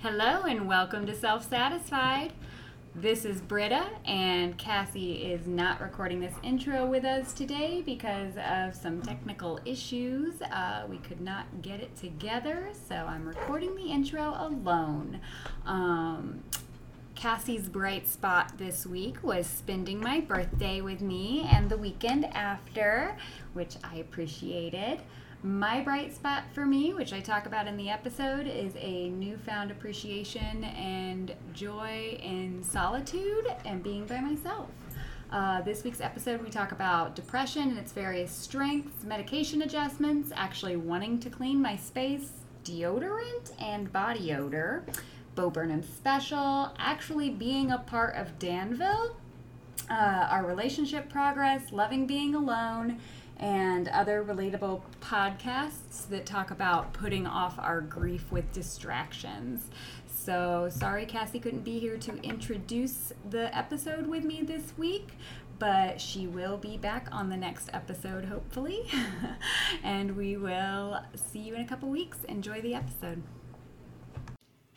Hello and welcome to Self Satisfied. This is Britta, and Cassie is not recording this intro with us today because of some technical issues. Uh, we could not get it together, so I'm recording the intro alone. Um, Cassie's bright spot this week was spending my birthday with me and the weekend after, which I appreciated. My bright spot for me, which I talk about in the episode, is a newfound appreciation and joy in solitude and being by myself. Uh, this week's episode, we talk about depression and its various strengths, medication adjustments, actually wanting to clean my space, deodorant, and body odor, Bo Burnham special, actually being a part of Danville, uh, our relationship progress, loving being alone, and other relatable podcasts that talk about putting off our grief with distractions. So, sorry Cassie couldn't be here to introduce the episode with me this week, but she will be back on the next episode, hopefully. and we will see you in a couple weeks. Enjoy the episode.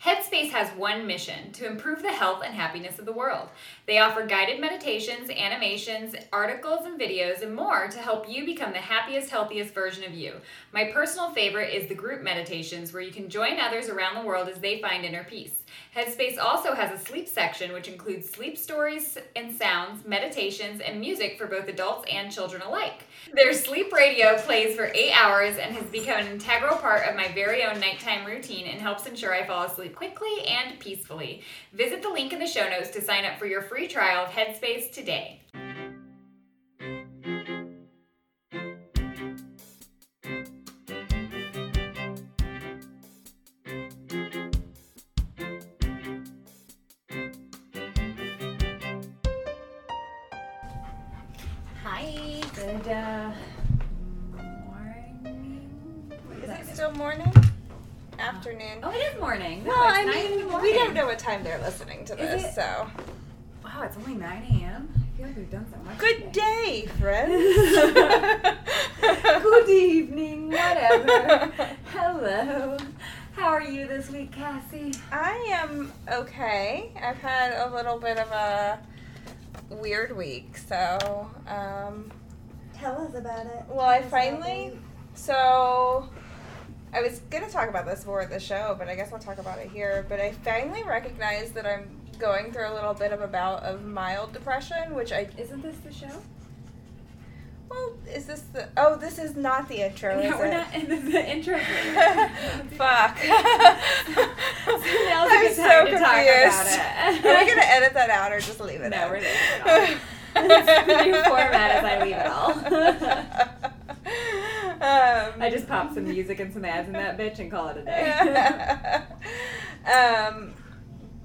Headspace has one mission to improve the health and happiness of the world. They offer guided meditations, animations, articles, and videos, and more to help you become the happiest, healthiest version of you. My personal favorite is the group meditations, where you can join others around the world as they find inner peace. Headspace also has a sleep section, which includes sleep stories and sounds, meditations, and music for both adults and children alike. Their sleep radio plays for eight hours and has become an integral part of my very own nighttime routine and helps ensure I fall asleep quickly and peacefully. Visit the link in the show notes to sign up for your free trial of Headspace today. Listening to this, it? so. Wow, it's only 9 a.m. I feel like we've done so much. Good today. day, friends. Good evening, whatever. Hello. How are you this week, Cassie? I am okay. I've had a little bit of a weird week, so. Um, Tell us about it. well, I finally. happening? So. I was going to talk about this more at the show, but I guess I'll talk about it here. But I finally recognize that I'm going through a little bit of a bout of mild depression, which I Isn't this the show? Well, is this the? Oh, this is not the intro. no, is we're it? not in the, the intro. Fuck. a I'm so confused. Are we gonna edit that out or just leave it? No, in? we're leaving it all. It's the new format as I leave it all. Um, I just pop some music and some ads in that bitch and call it a day. um,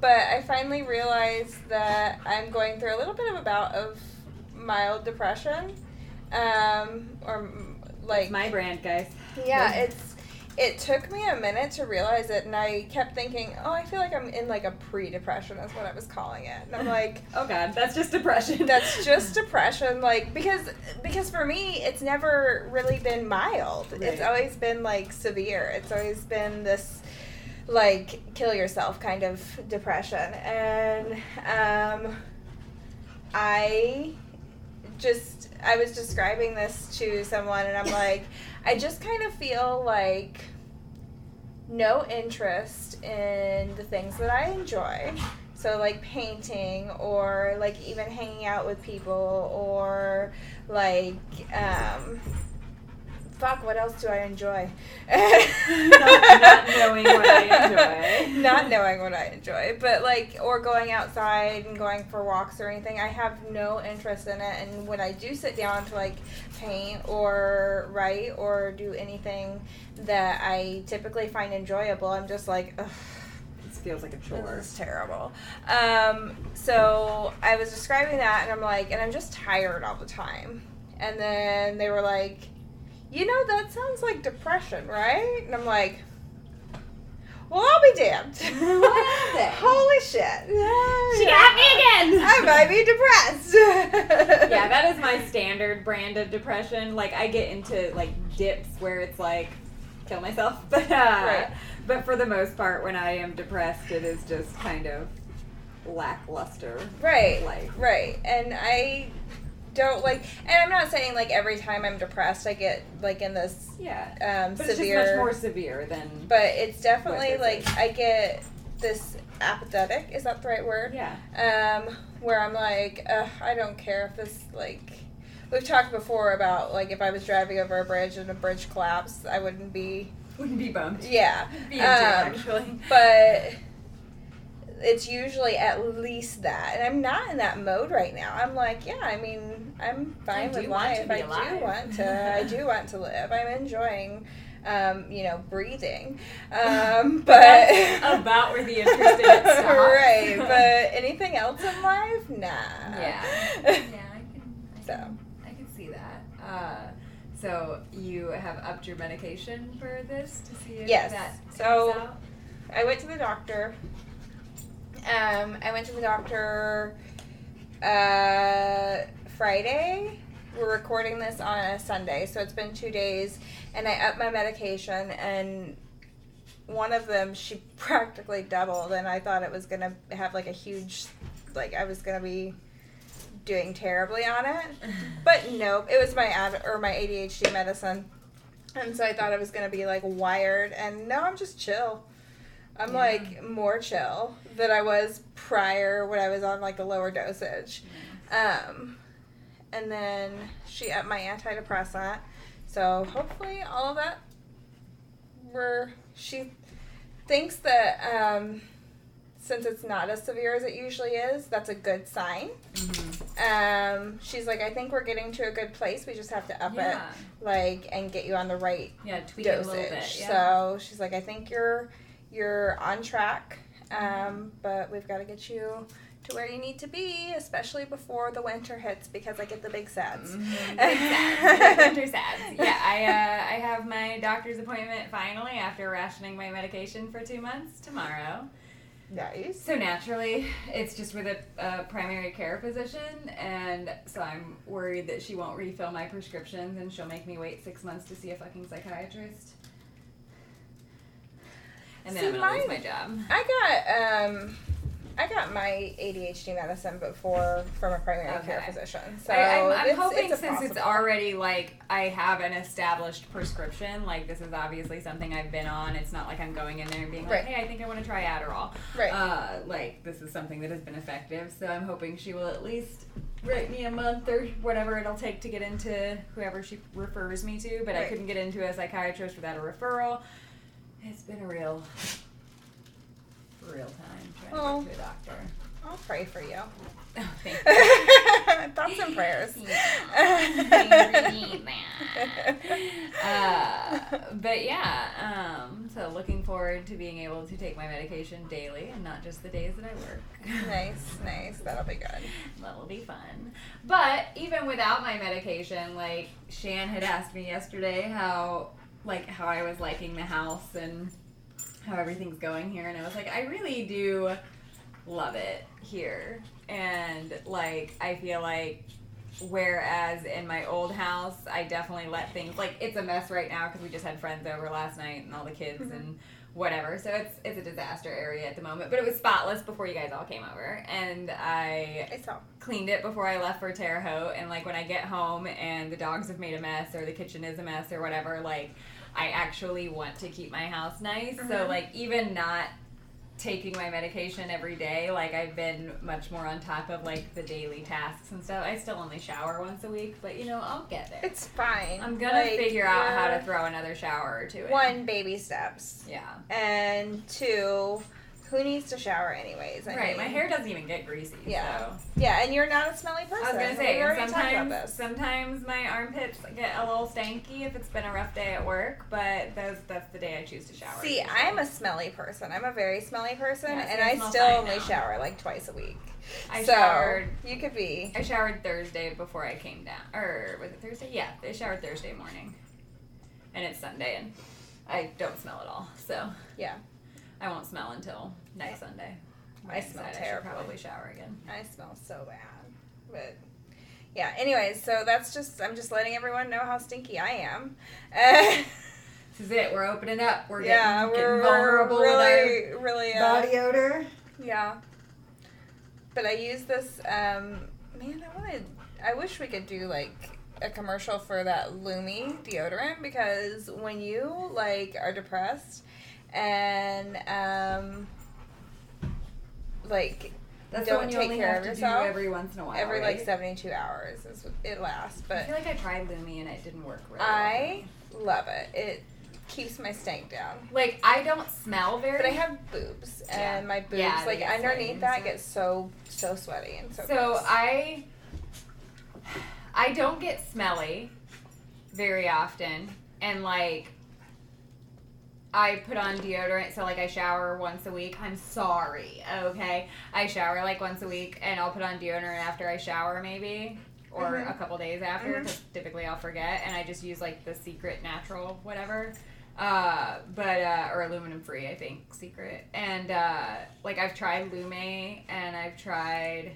but I finally realized that I'm going through a little bit of a bout of mild depression, um, or like It's my brand, guys. Yeah, it's it took me a minute to realize it and I kept thinking, "Oh, I feel like I'm in like a pre-depression." That's what I was calling it. And I'm like, Oh god, that's just depression. that's just depression like because because for me, it's never really been mild. It's always been like severe. It's always been this like kill yourself kind of depression. And um I just I was describing this to someone and I'm like I just kind of feel like no interest in the things that I enjoy. So like painting or like even hanging out with people or like um fuck what else do I enjoy? Not- not knowing what I enjoy. not knowing what I enjoy, but like, or going outside and going for walks or anything. I have no interest in it. And when I do sit down to like paint or write or do anything that I typically find enjoyable, I'm just like, ugh. Feels like a chore. Is terrible. Um, so I was describing that, and I'm like, and I'm just tired all the time. And then they were like, you know, that sounds like depression, right? And I'm like, well, I'll be damned. What happened? Holy shit. She got me again. I might be depressed. yeah, that is my standard brand of depression. Like I get into like dips where it's like kill myself. But uh, Right. but for the most part, when I am depressed, it is just kind of lackluster. Right. Life. Right. And I don't like and I'm not saying like every time I'm depressed I get like in this Yeah. um But it's severe just much more severe than. but it's definitely like. I get this apathetic, is that the right word? yeah. um, where I'm like, Ugh, I don't care if this like. We've talked before about like if I was driving over a bridge and a bridge collapsed, I wouldn't be. Wouldn't be bummed. Yeah, Be Um, actually. but it's usually at least that, and I'm not in that mode right now. I'm like, yeah, I mean, I'm fine with life. I alive. do want to. I do want to live. I'm enjoying. Um, you know, breathing, um, but about where the interest in it stops. right. But anything else in life, nah. Yeah. yeah, I can. I So. can, I can see that. Uh, so you have upped your medication for this to see if Yes. that So- out? I went to the doctor. Um, I went to the doctor uh, Friday. We're recording this on a Sunday, so it's been two days, and I upped my medication, and one of them she practically doubled, and I thought it was gonna have like a huge, like I was gonna be doing terribly on it, but nope, it was my ad or my ADHD medicine, and so I thought it was gonna be like wired, and no, I'm just chill. I'm Yeah. like more chill than I was prior when I was on like the lower dosage. Um, and then she upped my antidepressant. So hopefully all of that were she thinks that um, since it's not as severe as it usually is, that's a good sign. Mhm. Um, she's like, I think we're getting to a good place. We just have to up Yeah. it, like, and get you on the right Yeah, tweak it a little dosage. bit. Yeah. So she's like, I think you're you're on track, um, but we've got to get you to where you need to be, especially before the winter hits, because I get the big sads. Mhm. Big sads. Winter sads. Yeah, I uh, I have my doctor's appointment finally after rationing my medication for two months tomorrow. Nice. So naturally, it's just with a, a primary care physician, and so I'm worried that she won't refill my prescriptions and she'll make me wait six months to see a fucking psychiatrist. And then See, I'm gonna lose my job. I got um, I got my ADHD medicine before from a primary care physician. So I, I'm, I'm it's, hoping it's since it's already like I have an established prescription, like this is obviously something I've been on. It's not like I'm going in there and being like, Right. hey, I think I want to try Adderall. right. Uh, like this is something that has been effective, so I'm hoping she will at least write me a month or whatever it'll take to get into whoever she refers me to. But I couldn't get into a psychiatrist without a referral. It's been a real, real time trying Oh. to get to a doctor. I'll pray for you. Oh, thank you. Thoughts and prayers. uh, but yeah, um, so looking forward to being able to take my medication daily and not just the days that I work. nice, nice. That'll be good. That'll be fun. But even without my medication, like Shan had asked me yesterday how like how I was liking the house and how everything's going here and I was like, I really do love it here. And like I feel like whereas in my old house I definitely let things like it's a mess right now because we just had friends over last night and all the kids Mhm. and whatever. So it's it's a disaster area at the moment, but it was spotless before you guys all came over and I I saw. cleaned it before I left for Terre Haute. And like when I get home and the dogs have made a mess or the kitchen is a mess or whatever, like I actually want to keep my house nice. So Mhm. like even not taking my medication every day, like I've been much more on top of like the daily tasks and stuff. I still only shower once a week, but you know I'll get there. It's fine. I'm gonna Like, figure out how to throw another shower or two in. One baby steps, Yeah. and two, who needs to shower anyways? I right. mean, My hair doesn't even get greasy. Yeah. So. Yeah, and you're not a smelly person. I was gonna say, about sometimes sometimes my armpits get a little stanky if it's been a rough day at work, but those that's the day I choose to shower. See, usually. I'm a smelly person. I'm a very smelly person, Yeah, and I I still only now. shower like twice a week. I so showered. you could be. I showered Thursday before I came down, or was it Thursday? Yeah, I showered Thursday morning, and it's Sunday, and I don't smell at all. So Yeah. I won't smell until next Sunday. I smell terrible. I should probably shower again. I smell so bad, but yeah. Anyways, so that's just I'm just letting everyone know how stinky I am. This is it. We're opening up. We're yeah, getting, we're, getting vulnerable we're with really, really. our Uh, body odor. Yeah. But I use this. Um, man, I wanted. I wish we could do like a commercial for that Lumi deodorant because when you like are depressed and um, like That's Don't the one you take only care of yourself do every once in a while. every right? like seventy two hours is it lasts. But I feel like I tried Lumi and it didn't work really I love it. It keeps my stank down. Like I don't smell very. But I have boobs, Yeah. and my boobs, Yeah, like underneath that, get so so sweaty and so. So gross. I I don't get smelly very often and like I put on deodorant so like I shower once a week. I'm sorry, okay? I shower like once a week and I'll put on deodorant after I shower maybe or Mhm. a couple days after Mhm. typically I'll forget and I just use like the secret natural whatever. Uh, but uh, or aluminum free, I think, secret. And uh, like I've tried Lume and I've tried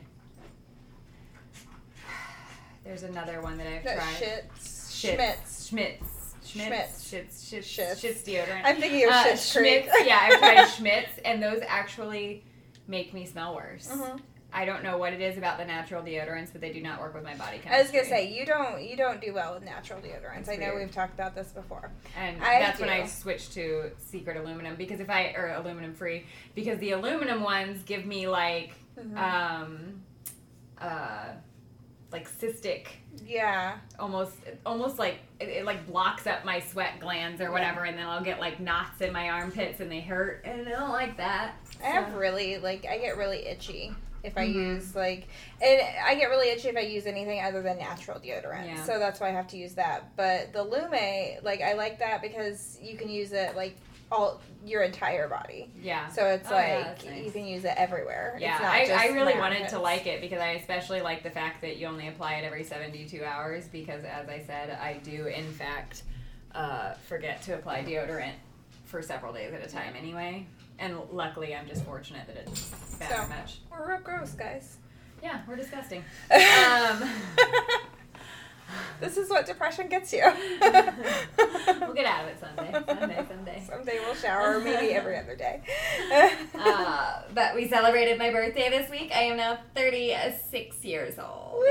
there's another one that I've tried. shits, Schmidt's. Schmidt's. Schmidt's. Schmidt's. Schmidt's. Schmidt's. Schmidt's. Schmidt's deodorant. I'm thinking of Uh, Creek. Schmidt's. yeah, I've tried Schmidt's, and those actually make me smell worse. Mhm. I don't know what it is about the natural deodorants, but they do not work with my body chemistry. I was gonna say you don't you don't do well with natural deodorants. It's I know weird. we've talked about this before. and I that's when I switched to secret aluminum because if I or aluminum free because the aluminum ones give me like Mhm. um uh like cystic yeah, almost almost like it, it like blocks up my sweat glands or whatever and then I'll get like knots in my armpits and they hurt and I don't like that. I have really like I get really itchy if I Mhm. use like and I get really itchy if I use anything other than natural deodorant. Yeah. So that's why I have to use that. But the Lume, like I like that because you can use it like all your entire body. Yeah. So it's Oh, like that's nice. you can use it everywhere. Yeah, I, I really wanted to like it because I especially like the fact that you only apply it every 72 hours because, as I said, I do in fact uh, forget to apply deodorant for several days at a time anyway. And luckily, I'm just fortunate that it's that So- much. We're real gross, guys. Yeah, we're disgusting. Um, this is what depression gets you. we'll get out of it someday. Someday, someday. Someday we'll shower, maybe every other day. Uh, but we celebrated my birthday this week. I am now 36 years old. Woo!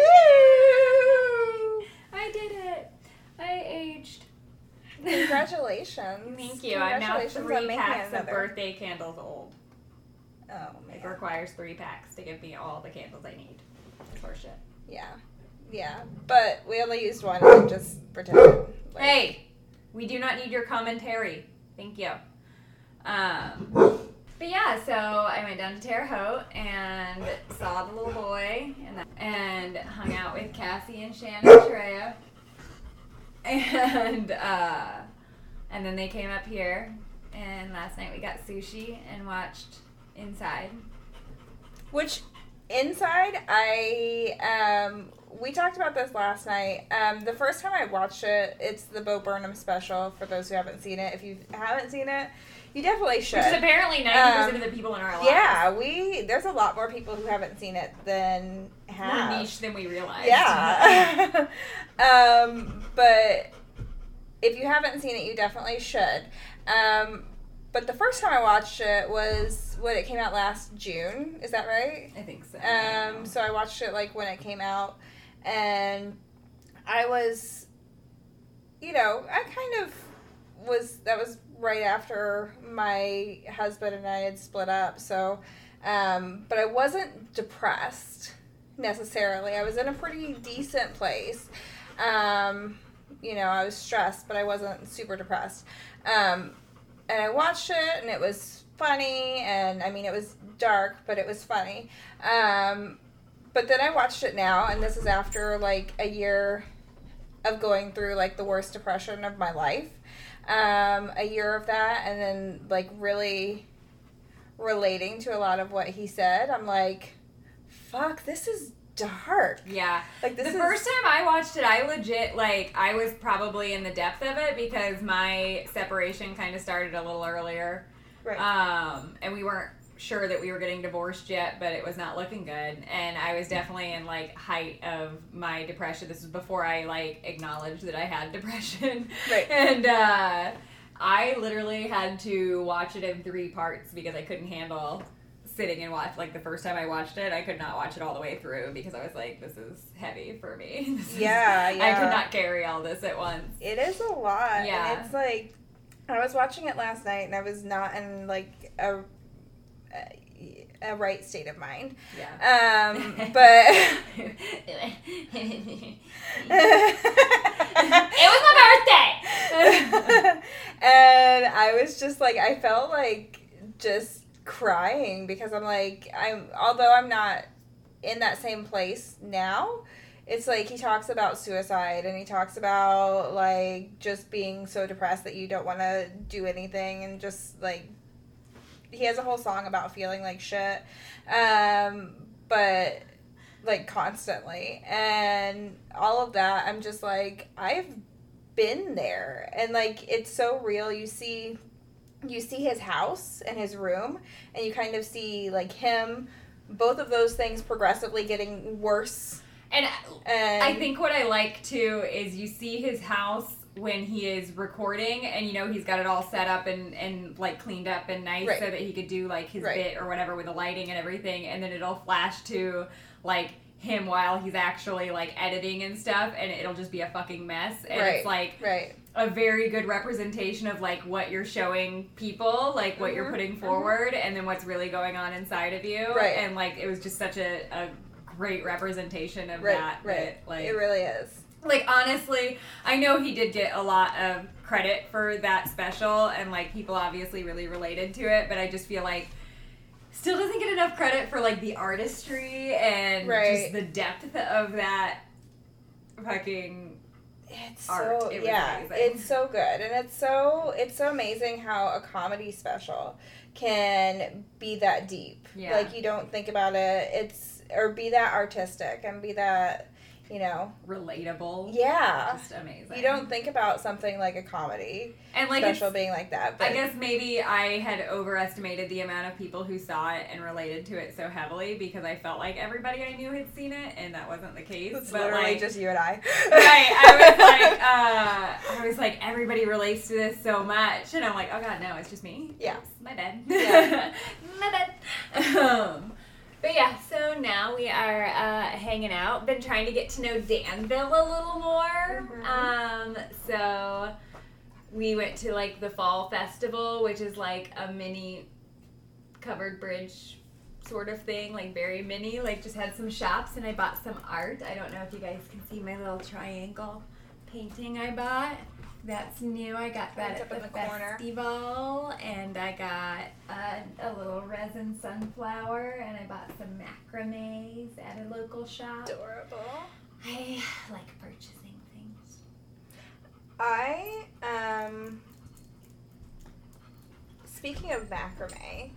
I did it. I aged. Congratulations. Thank you. I'm now three packs of birthday candles old. Oh It requires three packs to give me all the candles I need. Horseshit. Yeah. Yeah. But we only used one and just pretended. Like, Hey, we do not need your commentary. Thank you. Um, but yeah, so I went down to Terre Haute and saw the little boy and, and hung out with Cassie and Shannon and Treya. And uh, and then they came up here, and last night we got sushi and watched Inside. Which inside I um we talked about this last night. Um the first time I watched it, it's the Bo Burnham special for those who haven't seen it. If you haven't seen it, you definitely should. Which is apparently 90% Um, of the people in our lives. yeah, we there's a lot more people who haven't seen it than It's more have. niche than we realized. Yeah. um, but if you haven't seen it, you definitely should. Um, but the first time I watched it was when it came out last June. Is that right? I think so. Um, so I watched it like when it came out, and I was, you know, I kind of was. That was right after my husband and I had split up. So, um, but I wasn't depressed necessarily. I was in a pretty decent place. Um, you know, I was stressed, but I wasn't super depressed. Um, and I watched it, and it was funny, and I mean, it was dark, but it was funny. Um, but then I watched it now, and this is after like a year of going through like the worst depression of my life. Um, a year of that, and then like really relating to a lot of what he said. I'm like, fuck, this is dark. yeah. Like this the is first time I watched it, I legit like I was probably in the depth of it because my separation kind of started a little earlier, right. um, and we weren't sure that we were getting divorced yet, but it was not looking good, and I was definitely in like height of my depression. This was before I like acknowledged that I had depression, Right. and uh, I literally had to watch it in three parts because I couldn't handle sitting and watch like the first time I watched it, I could not watch it all the way through because I was like, this is heavy for me. This is- Yeah, I could not carry all this at once. It is a lot. Yeah. And it's like I was watching it last night and I was not in like a a right state of mind. Yeah. Um but it was my birthday. and I was just like I felt like just crying because I'm like I'm although I'm not in that same place now it's like he talks about suicide and he talks about like just being so depressed that you don't want to do anything and just like he has a whole song about feeling like shit um but like constantly. And all of that i'm just like i've been there. And like it's so real. You see you see his house and his room and you kind of see like him both of those things progressively getting worse. And and I think what I like too is you see his house when he is recording and you know he's got it all set up and, and like cleaned up and nice Right. so that he could do like his Right. bit or whatever with the lighting and everything and then it'll flash to like him while he's actually like editing and stuff and it'll just be a fucking mess and Right. it's like right a very good representation of like what you're showing people, like what you're Mhm, putting mhm. forward, and then what's really going on inside of you. Right. And like it was just such a, a great representation of right that. right that, like it really is like honestly, I know he did get a lot of credit for that special, and like people obviously really related to it, but I just feel like still doesn't get enough credit for like the artistry and Right. just the depth of that fucking It's art. so It yeah, amazing. it's so good, and it's so it's so amazing how a comedy special can be that deep. Yeah. Like you don't think about it. It's or be that artistic and be that you know relatable. yeah. Just amazing. You don't think about something like a comedy and like special being like that. But I guess maybe I had overestimated the amount of people who saw it and related to it so heavily because I felt like everybody I knew had seen it, and that wasn't the case. it's but literally like, just you and I. right, I was like, uh, I was like, everybody relates to this so much, and I'm like, oh god, no, it's just me. Yeah. My bad. Yeah. my bad. Um, but yeah, so now we are uh, hanging out. Been trying to get to know Danville a little more. Mhm. Um, so we went to like the fall festival, which is like a mini covered bridge sort of thing, like very mini. Like just had some shops, and I bought some art. I don't know if you guys can see my little triangle painting I bought. That's new. I got that at the, the festival, and I got a, a little resin sunflower, and I bought some macrames at a local shop. Adorable. I like purchasing things. I um speaking of macrame,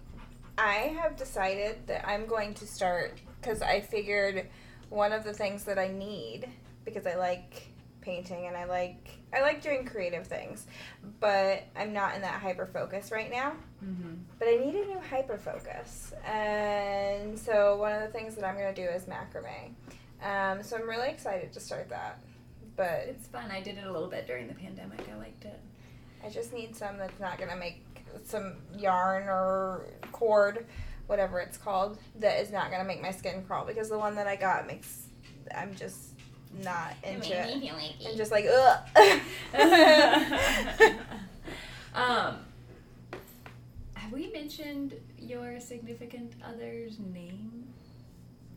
I have decided that I'm going to start cuz I figured one of the things that I need because I like painting and I like I like doing creative things, but I'm not in that hyper focus right now. Mm-hmm. But I need a new hyper focus. And so one of the things that I'm going to do is macrame. Um, so I'm really excited to start that. But It's fun. I did it a little bit during the pandemic. I liked it. I just need some that's not gonna make some yarn or cord, whatever it's called, that is not gonna make my skin crawl because the one that I got makes I'm just not into it. I'm just like ugh. um, have we mentioned your significant other's name?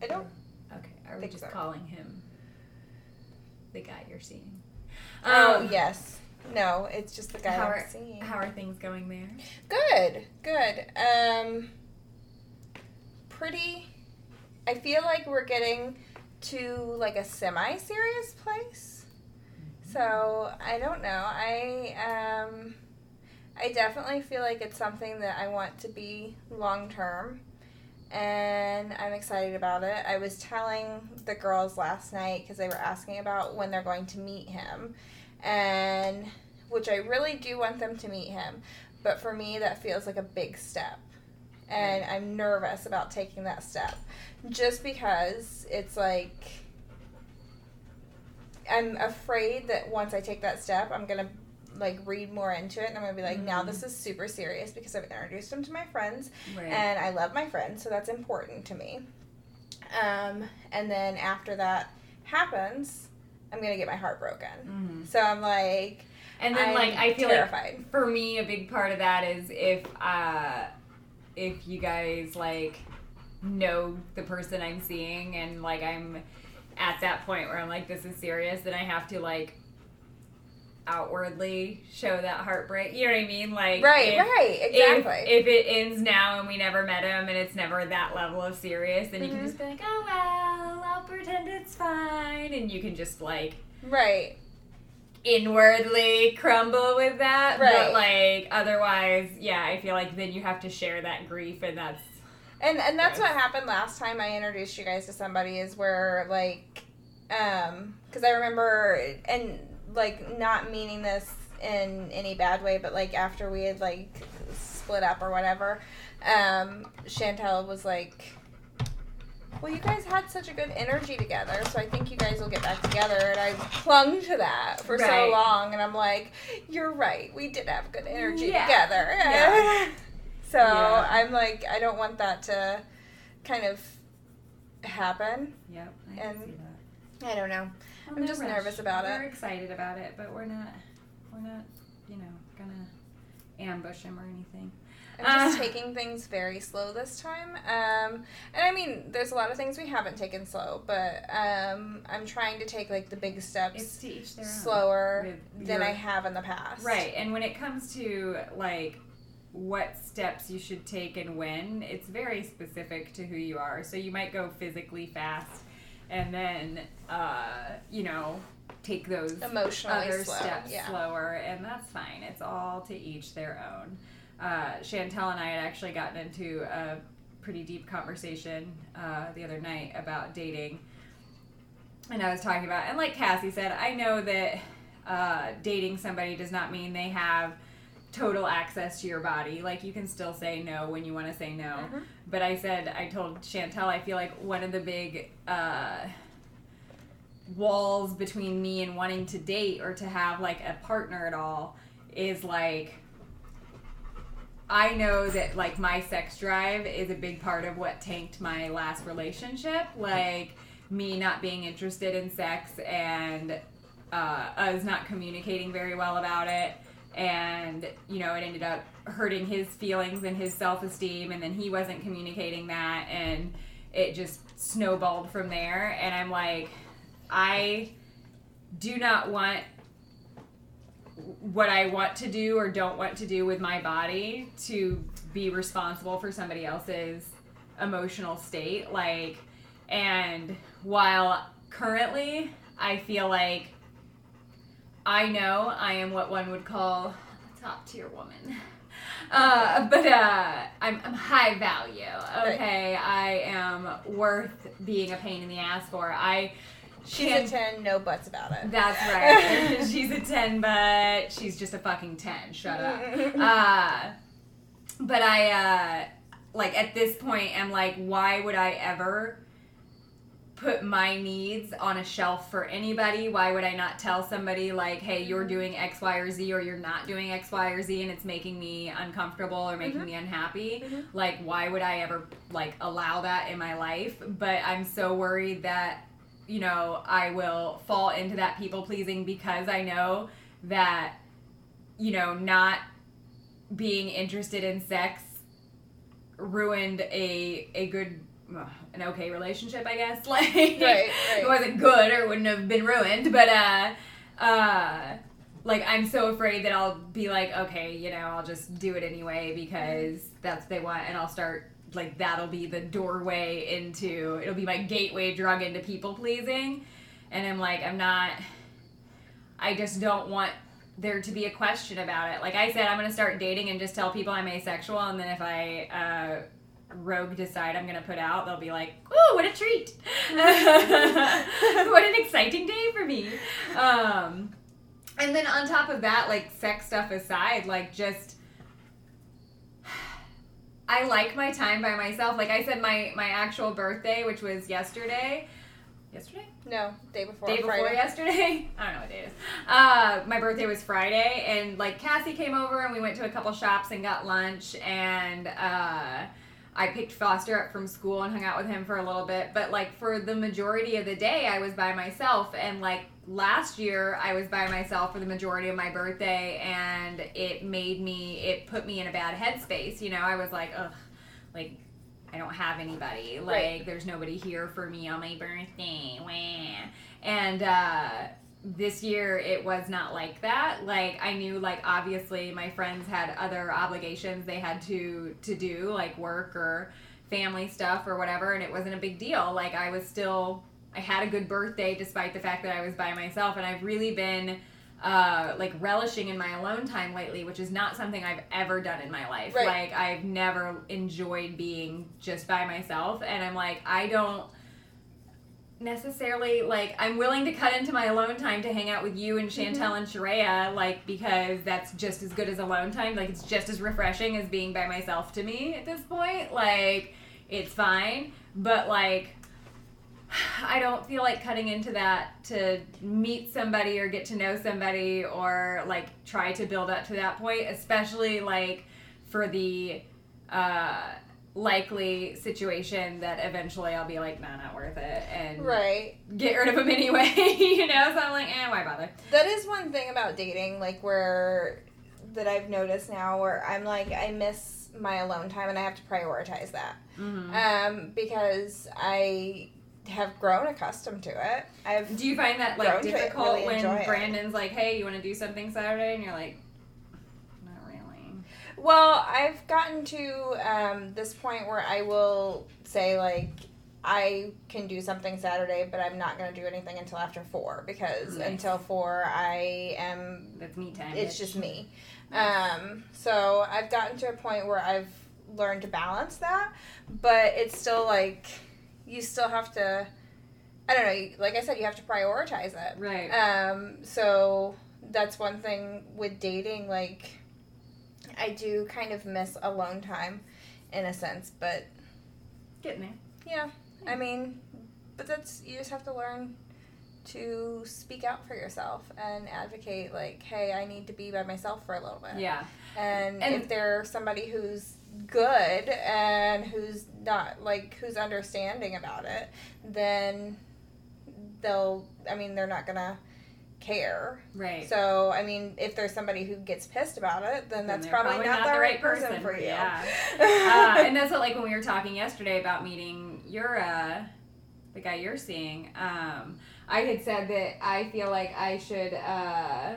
I don't. Okay, are we just so. calling him the guy you're seeing? Oh Um, yes. No, it's just the guy How I'm are, seeing. how are things going there? Good, good. Um, pretty. I feel like we're getting to like a semi-serious place. So I don't know. I um, I definitely feel like it's something that I want to be long term, and I'm excited about it. I was telling the girls last night because they were asking about when they're going to meet him, and which I really do want them to meet him, but for me that feels like a big step, and I'm nervous about taking that step, just because it's like I'm afraid that once I take that step, I'm gonna like read more into it and I'm gonna be like, now Mhm. this is super serious because I've introduced him to my friends Right. and I love my friends, so that's important to me. Um, and then after that happens, I'm gonna get my heart broken. Mhm. So I'm like, And then I'm like I feel like terrified. for me a big part of that is if uh if you guys like know the person I'm seeing and like I'm at that point where I'm like this is serious then I have to like outwardly show that heartbreak you know what I mean like right, if, right, if, exactly. if it ends now and we never met him and it's never that level of serious then you Mhm. can just be like oh well I'll pretend it's fine and you can just like right, inwardly crumble with that. Right. But like otherwise, yeah, I feel like then you have to share that grief and that's and and that's Gross. what happened last time I introduced you guys to somebody is where like, um, because I remember and like not meaning this in any bad way, but like after we had like split up or whatever, um, Chantel was like. Well, you guys had such a good energy together, so I think you guys will get back together. And I clung to that for Right. so long, and I'm like, "You're right. We did have good energy Yeah. together." Yeah. so Yeah. I'm like, I don't want that to kind of happen. Yep. I that. I don't know. I'm just nervous about it. we're excited about it, but we're not we're not, you know, gonna ambush him or anything. I'm just Uh. taking things very slow this time. Um, and I mean, there's a lot of things we haven't taken slow, but um, I'm trying to take like the big steps to each their slower than I have in the past. Right, and when it comes to like what steps you should take and when, it's very specific to who you are. So you might go physically fast and then uh, you know, take those other slow. steps yeah. slower and that's fine. It's all to each their own. Uh, Chantel and I had actually gotten into a pretty deep conversation uh, the other night about dating. And I was talking about, and like Cassie said, I know that uh, dating somebody does not mean they have total access to your body. Like you can still say no when you want to say no. Mhm. But I said, I told Chantel, I feel like one of the big uh, walls between me and wanting to date or to have like a partner at all is like I know that like my sex drive is a big part of what tanked my last relationship. Like me not being interested in sex and uh, us not communicating very well about it. And, you know, it ended up hurting his feelings and his self esteem. And then he wasn't communicating that. And it just snowballed from there. And I'm like, I do not want what I want to do or don't want to do with my body to be responsible for somebody else's emotional state. Like, and while currently I feel like I know I am what one would call a top tier woman. Uh, but uh, I'm, I'm high value. Okay, I am worth being a pain in the ass for. I She's a 10, no buts about it. that's right. she's a 10, but she's just a fucking 10. Shut up. Uh, but I, uh, like, at this point, I'm like, why would I ever put my needs on a shelf for anybody? Why would I not tell somebody, like, hey, you're doing X, Y, or Z, or you're not doing X, Y, or Z, and it's making me uncomfortable or making Mhm. me unhappy? Mhm. Like, why would I ever, like, allow that in my life? But I'm so worried that you know, I will fall into that people pleasing because I know that, you know, not being interested in sex ruined a a good an okay relationship, I guess. Like Right, right. it wasn't good or it wouldn't have been ruined, but uh uh like I'm so afraid that I'll be like, okay, you know, I'll just do it anyway because that's what they want and I'll start like that'll be the doorway into it'll be my gateway drug into people pleasing. And i'm like i'm not i just don't want there to be a question about it. Like i said i'm to start dating and just tell people i'm asexual and then if i uh, rogue decide i'm to put out they'll be like ooh what a treat. What an exciting day for me. Um, and then on top of that like sex stuff aside like just I like my time by myself. Like I said, my my actual birthday, which was yesterday, yesterday. No, day before. day before yesterday. I don't know what day it is. Uh, my birthday was Friday, and like Cassie came over, and we went to a couple shops and got lunch, and uh, I picked Foster up from school and hung out with him for a little bit. But like for the majority of the day, I was by myself, and like last year, I was by myself for the majority of my birthday, and it made me, it put me in a bad headspace. You know, I was like, ugh, like. I don't have anybody. Like, Right. there's nobody here for me on my birthday. Wah. And uh, this year it was not like that. Like I knew like obviously my friends had other obligations they had to to do like work or family stuff or whatever and it wasn't a big deal. Like I was still I had a good birthday despite the fact that I was by myself and I've really been uh, like relishing in my alone time lately, which is not something I've ever done in my life. Right. Like I've never enjoyed being just by myself, and I'm like I don't necessarily like I'm willing to cut into my alone time to hang out with you and Chantel and Sharia, like because that's just as good as alone time. Like it's just as refreshing as being by myself to me at this point. Like it's fine, but like I don't feel like cutting into that to meet somebody or get to know somebody or like try to build up to that point, especially like for the uh likely situation that eventually I'll be like, nah, not worth it, and Right. get rid of them anyway, you know? So I'm like, eh, why bother? That is one thing about dating, like where that I've noticed now, where I'm like I miss my alone time and I have to prioritize that, Mm-hmm. um, because I have grown accustomed to it. I've Do you find that like grown to it, difficult really when enjoy it. Brandon's like, hey, you want to do something Saturday? And you're like. Well, I've gotten to um, this point where I will say like I can do something Saturday, but I'm not going to do anything until after four because Nice. until four I am. That's me time. It's bitch. just me. Um, so I've gotten to a point where I've learned to balance that, but it's still like you still have to. I don't know. Like I said, you have to prioritize it. Right. Um, so that's one thing with dating. Like, I do kind of miss alone time, in a sense. But Getting there. yeah, I hmm. mean, but that's you just have to learn to speak out for yourself and advocate. Like, hey, I need to be by myself for a little bit. Yeah. And, And- if there's somebody who's good and who's not like who's understanding about it, then they'll. I mean, they're not gonna care. Right. So, I mean, if there's somebody who gets pissed about it, then that's they're probably, not, the right person, for you. Yeah. uh, and that's what like when we were talking yesterday about meeting your uh the guy you're seeing um i had said that i feel like i should uh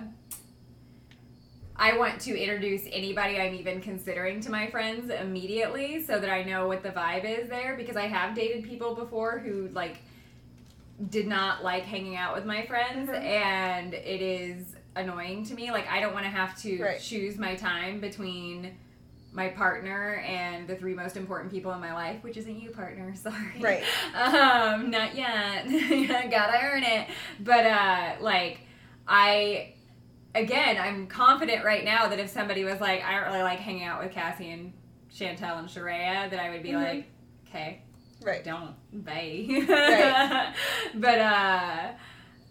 I want to introduce anybody I'm even considering to my friends immediately so that I know what the vibe is there because I have dated people before who like did not like hanging out with my friends Mhm. and it is annoying to me like I don't want to have to Right. choose my time between my partner and the three most important people in my life, which isn't you, partner. Sorry. Right. Um, not yet. Gotta earn it. But uh, like, I again, I'm confident right now that if somebody was like, I don't really like hanging out with Cassie and Chantel and Sharia, that I would be Mhm. like, okay, Right. don't bye. Right. but uh,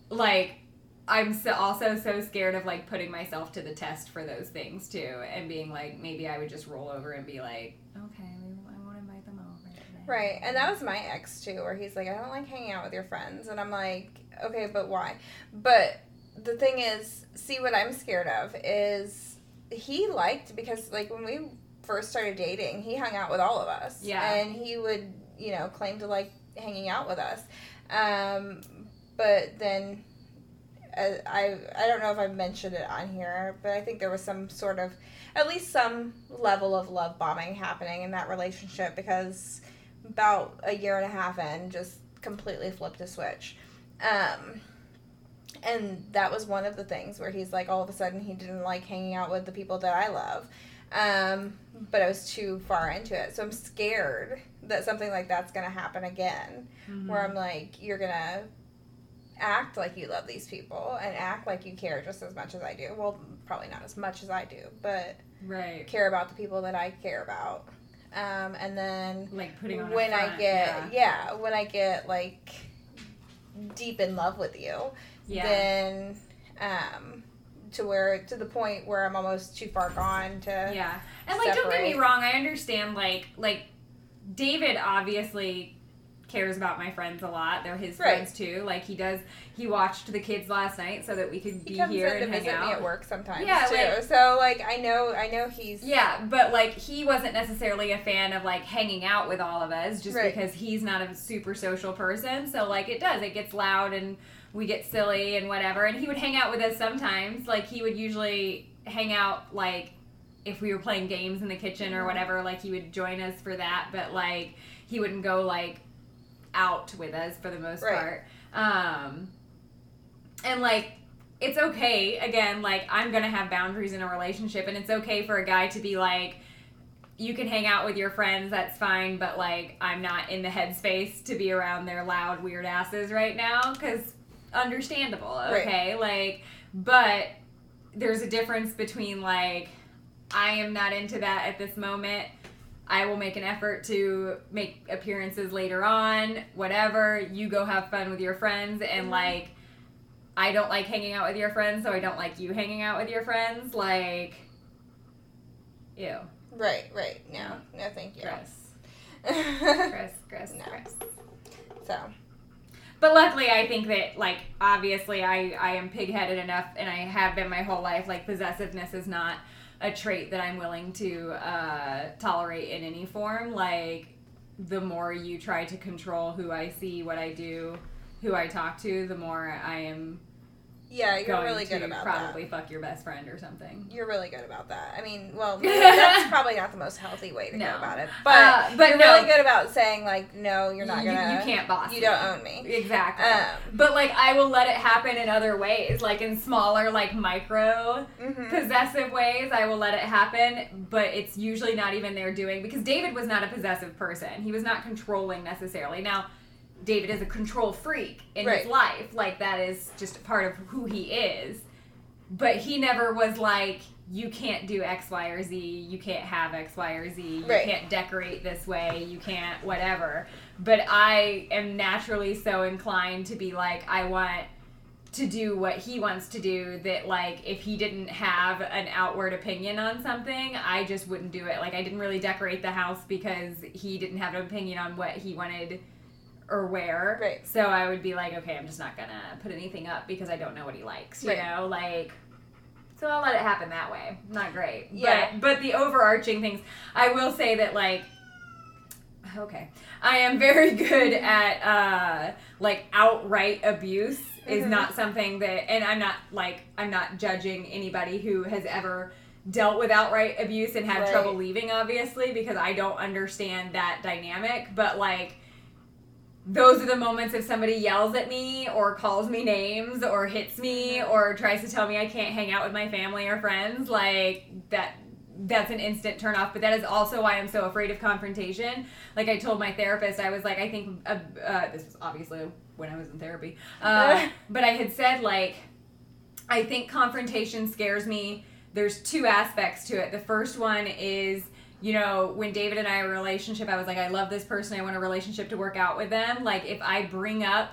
like. I'm so also so scared of like putting myself to the test for those things too, and being like maybe I would just roll over and be like, okay, I won't invite them over. today." Right. And that was my ex too, where he's like, I don't like hanging out with your friends. And I'm like, okay, but why? But the thing is, see, what I'm scared of is he liked, because like when we first started dating, he hung out with all of us. Yeah. And he would, you know, claim to like hanging out with us. Um, but then. uh, I I don't know if I've mentioned it on here, but I think there was some sort of, at least some level of love bombing happening in that relationship because about a year and a half in, just completely flipped a switch. Um, and that was one of the things where he's like, all of a sudden, he didn't like hanging out with the people that I love. Um, but I was too far into it. So I'm scared that something like that's going to happen again, Mhm. where I'm like, you're going to act like you love these people and act like you care just as much as I do. Well, probably not as much as I do, but right, care about the people that I care about. Um, and then like putting when I get yeah. yeah. when I get like deep in love with you, Yeah. then um, to where to the point where I'm almost too far gone to Yeah. And like don't get me wrong, I understand like like David obviously cares about my friends a lot. They're his Right. friends too. Like he does he watched the kids last night so that we could He be comes here in to and hang visit me out. at work sometimes Yeah, too. like- so like I know I know he's Yeah, but like he wasn't necessarily a fan of like hanging out with all of us just Right. because he's not a super social person. So like it does, it gets loud and we get silly and whatever. And he would hang out with us sometimes. Like he would usually hang out like if we were playing games in the kitchen or whatever, like he would join us for that, but like he wouldn't go like out with us for the most Right. part. Um and like it's okay again like i'm gonna have boundaries in a relationship and it's okay for a guy to be like you can hang out with your friends that's fine but like i'm not in the headspace to be around their loud weird asses right now because understandable Right. okay like but there's a difference between like i am not into that at this moment I will make an effort to make appearances later on, whatever. You go have fun with your friends and Mhm. like I don't like hanging out with your friends, so I don't like you hanging out with your friends. Like ew. right right no no thank you Gross. Gross, gross, No. gross. so But luckily, I think that like obviously I I am pigheaded enough, and I have been my whole life. Like possessiveness is not a trait that I'm willing to uh, tolerate in any form. Like the more you try to control who I see, what I do, who I talk to, the more I am yeah you're really good about probably fuck your best friend or something. you're really good about that I mean well that's probably not the most healthy way to No. go about it but Uh, but you're no, really good about saying like no you're not you, gonna you can't boss. you me. don't own me Exactly. um but like I will let it happen in other ways, like in smaller, like micro mhm. possessive ways i will let it happen but it's usually not even their doing because david was not a possessive person he was not controlling necessarily now david is a control freak in Right. his life. Like that is just a part of who he is. But he never was like you can't do x y or z. You can't have x y or z. You Right. can't decorate this way. You can't whatever. But i am naturally so inclined to be like i want to do what he wants to do that like if he didn't have an outward opinion on something i just wouldn't do it. Like i didn't really decorate the house because he didn't have an opinion on what he wanted or where Right. so i would be like okay i'm just not gonna put anything up because i don't know what he likes you Right. know like so i'll let it happen that way not great Yeah. but but the overarching things i will say that like okay i am very good at uh like outright abuse is Mhm. not something that and i'm not like i'm not judging anybody who has ever dealt with outright abuse and had Right. trouble leaving obviously because i don't understand that dynamic but like those are the moments if somebody yells at me or calls me names or hits me or tries to tell me I can't hang out with my family or friends, like that that's an instant turn off. But that is also why I'm so afraid of confrontation. Like I told my therapist, I was like, I think uh, uh, this was obviously when I was in therapy, uh, but I had said like, I think confrontation scares me. There's two aspects to it. The first one is you know, when David and I are in a relationship, I was like, I love this person. I want a relationship to work out with them. Like, if I bring up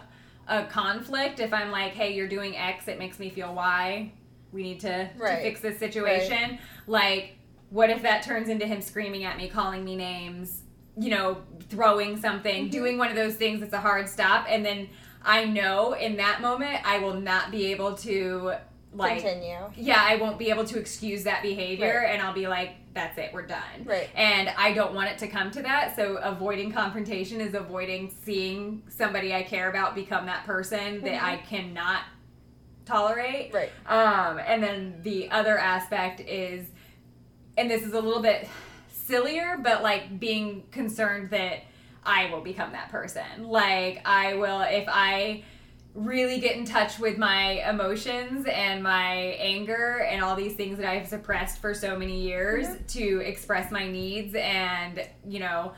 a conflict, if I'm like, hey, you're doing X, it makes me feel Y. We need to, Right. to fix this situation. Like, what if that turns into him screaming at me, calling me names, you know, throwing something, Mhm. doing one of those things that's a hard stop, and then I know in that moment I will not be able to like continue yeah, I won't be able to excuse that behavior and I'll be like, that's it, we're done. right And I don't want it to come to that. So avoiding confrontation is avoiding seeing somebody I care about become that person that Mhm. I cannot tolerate. right Um, and then the other aspect is, and this is a little bit sillier, but like being concerned that I will become that person. Like, I will, if I really get in touch with my emotions and my anger and all these things that I've suppressed for so many years to express my needs and, you know,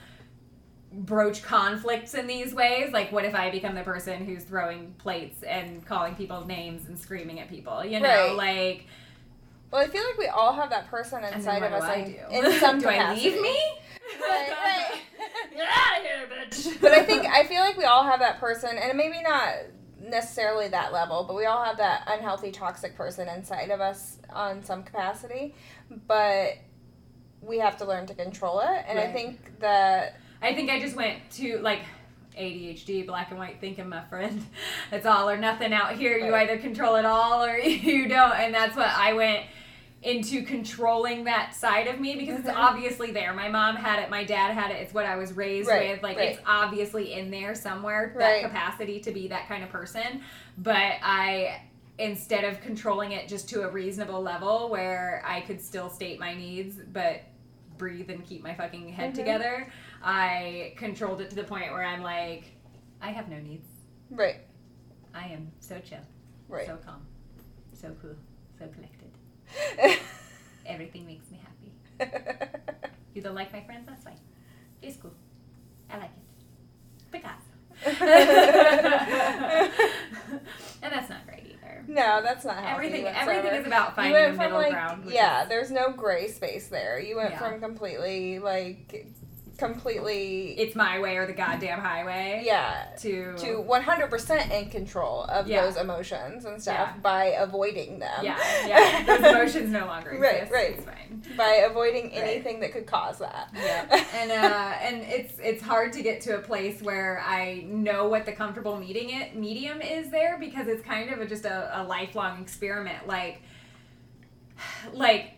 broach conflicts in these ways like what if i become the person who's throwing plates and calling people names and screaming at people you know Right. like well I feel like we all have that person inside of us I do? in some do i capacity. leave me right, right. get out of here bitch but I think I feel like we all have that person, and maybe not necessarily that level, but we all have that unhealthy, toxic person inside of us on some capacity. But we have to learn to control it, and I think that I think I just went to like ADHD, black and white thinking, my friend. It's all or nothing out here. You Right. either control it all or you don't. And that's what I went into controlling that side of me because it's Mhm. obviously there. My mom had it, my dad had it. It's what I was raised Right, with. Like right. it's obviously in there somewhere Right. that capacity to be that kind of person. But I instead of controlling it just to a reasonable level where I could still state my needs but breathe and keep my fucking head Mhm. together, I controlled it to the point where I'm like, I have no needs. right, I am so chill, right. so calm, so cool, so collected. Everything makes me happy. You don't like my friends? That's fine. It's cool. I like it. Picasso. and that's not great either. no, that's not healthy Everything, whatsoever. everything is about you finding from middle like ground. yeah, is- there's no gray space there. You went Yeah. from completely like completely it's my way or the goddamn highway. yeah To to 100% in control of Yeah. those emotions and stuff Yeah. by avoiding them. yeah, yeah. Those emotions no longer exist. right. Fine. By avoiding Right. anything that could cause that. Yeah, and uh, and it's it's hard to get to a place where I know what the comfortable meeting it medium is there because it's kind of a, just a, a lifelong experiment. Like, like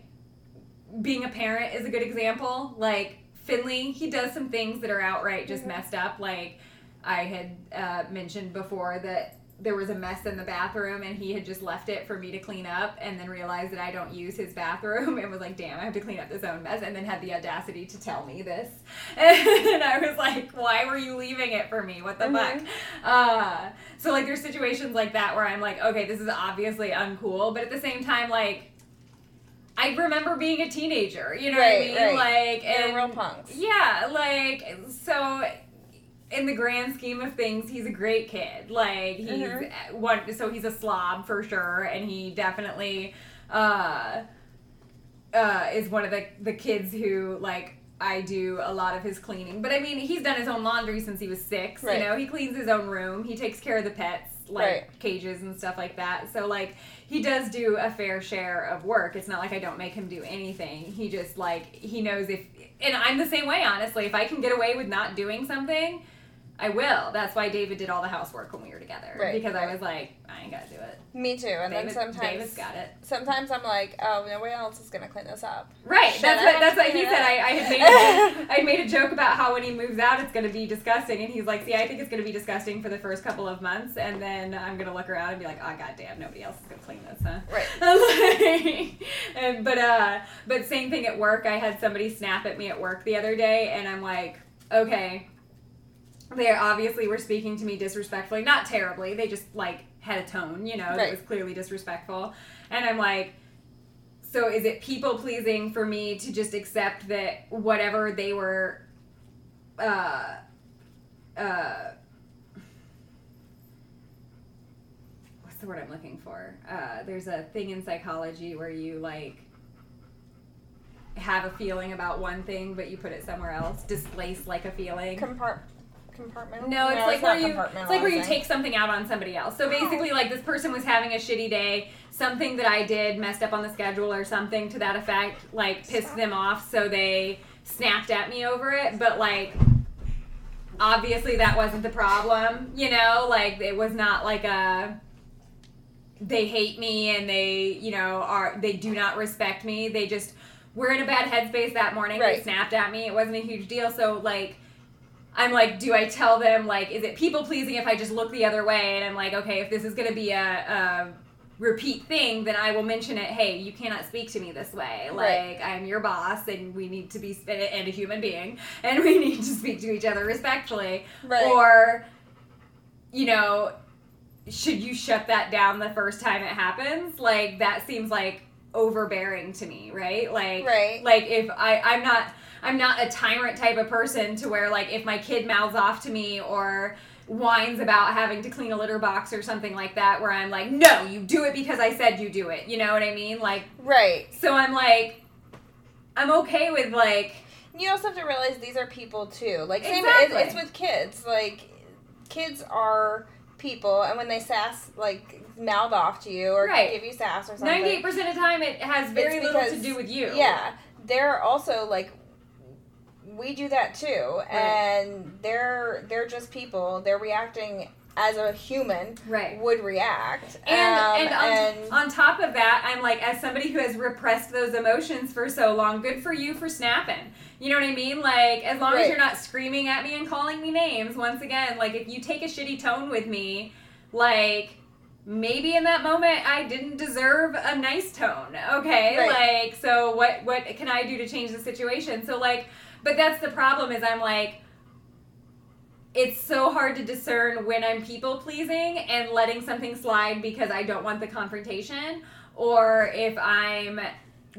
being a parent is a good example. Like Finley, he does some things that are outright just messed up. Like I had uh, mentioned before that there was a mess in the bathroom and he had just left it for me to clean up and then realized that I don't use his bathroom and was like, damn, I have to clean up this own mess and then had the audacity to tell me this. And I was like, why were you leaving it for me? What the Mhm. fuck? Uh, so like there's situations like that where I'm like, okay, this is obviously uncool, but at the same time, like I remember being a teenager, you know Right, what I mean? right. Like They're and real punks. yeah, like so in the grand scheme of things, he's a great kid. Like he's Mhm. one so he's a slob for sure and he definitely uh uh is one of the the kids who like I do a lot of his cleaning. But I mean, he's done his own laundry since he was 6, Right. you know. He cleans his own room. He takes care of the pets like Right. cages and stuff like that. So like he does do a fair share of work. It's not like I don't make him do anything. He just like he knows if and I'm the same way honestly. If I can get away with not doing something, I will. That's why David did all the housework when we were together Right, because I was like, I ain't got to do it. Me too. And David, then sometimes David's got it. sometimes I'm like, oh, no nobody else is gonna clean this up. Right. That's I what that's what he said. I, I had made a, I made a joke about how when he moves out it's gonna be disgusting and he's like, See, I think it's gonna be disgusting for the first couple of months and then I'm gonna look around and be like, Oh god damn, nobody else is gonna clean this, huh? Right. and, but uh but same thing at work. I had somebody snap at me at work the other day and I'm like, Okay. They obviously were speaking to me disrespectfully. Not terribly. They just like had a tone, you know, that Right. was clearly disrespectful. And I'm like, so is it people pleasing for me to just accept that whatever they were uh uh what's the word I'm looking for? Uh there's a thing in psychology where you like have a feeling about one thing but you put it somewhere else. Displace like a feeling. Compart compartment. No, it's like where you it's like where you take something out on somebody else. So basically, like this person was having a shitty day. Something that I did messed up on the schedule or something to that effect, like pissed them off. So they snapped at me over it. But like, obviously that wasn't the problem. You know, like it was not like a they hate me and they you know are they do not respect me. They just were in a bad headspace that morning. They snapped at me. It wasn't a huge deal. So like. I'm like, do I tell them like, is it people pleasing if I just look the other way? And I'm like, okay, if this is gonna be a, a repeat thing, then I will mention it. Hey, you cannot speak to me this way. Like, Right. I'm your boss, and we need to be and a human being, and we need to speak to each other respectfully. Right. Or, you know, should you shut that down the first time it happens? Like, that seems like overbearing to me, right? Like, Right. like if I I'm not I'm not a tyrant type of person to where like if my kid mouths off to me or whines about having to clean a litter box or something like that where I'm like no you do it because I said you do it you know what I mean like Right. so I'm like I'm okay with like You also have to realize these are people too. Like same Exactly. it's, it's with kids. Like kids are people, and when they sass like mouth off to you or Right. give you sass or something, Ninety-eight percent of the time, it has very It's little to do with you. Yeah, they're also like we do that too, and they're they're just people. They're reacting as a human Right. would react, And Um, and, on, and- on top of that, I'm like, as somebody who has repressed those emotions for so long, good for you for snapping. You know what I mean? Like, as long as you're not screaming at me and calling me names, once again, like, if you take a shitty tone with me, like, maybe in that moment I didn't deserve a nice tone. Okay? Right. Like, so what, what can I do to change the situation? So, like, but that's the problem is I'm like, it's so hard to discern when I'm people pleasing and letting something slide because I don't want the confrontation, or if I'm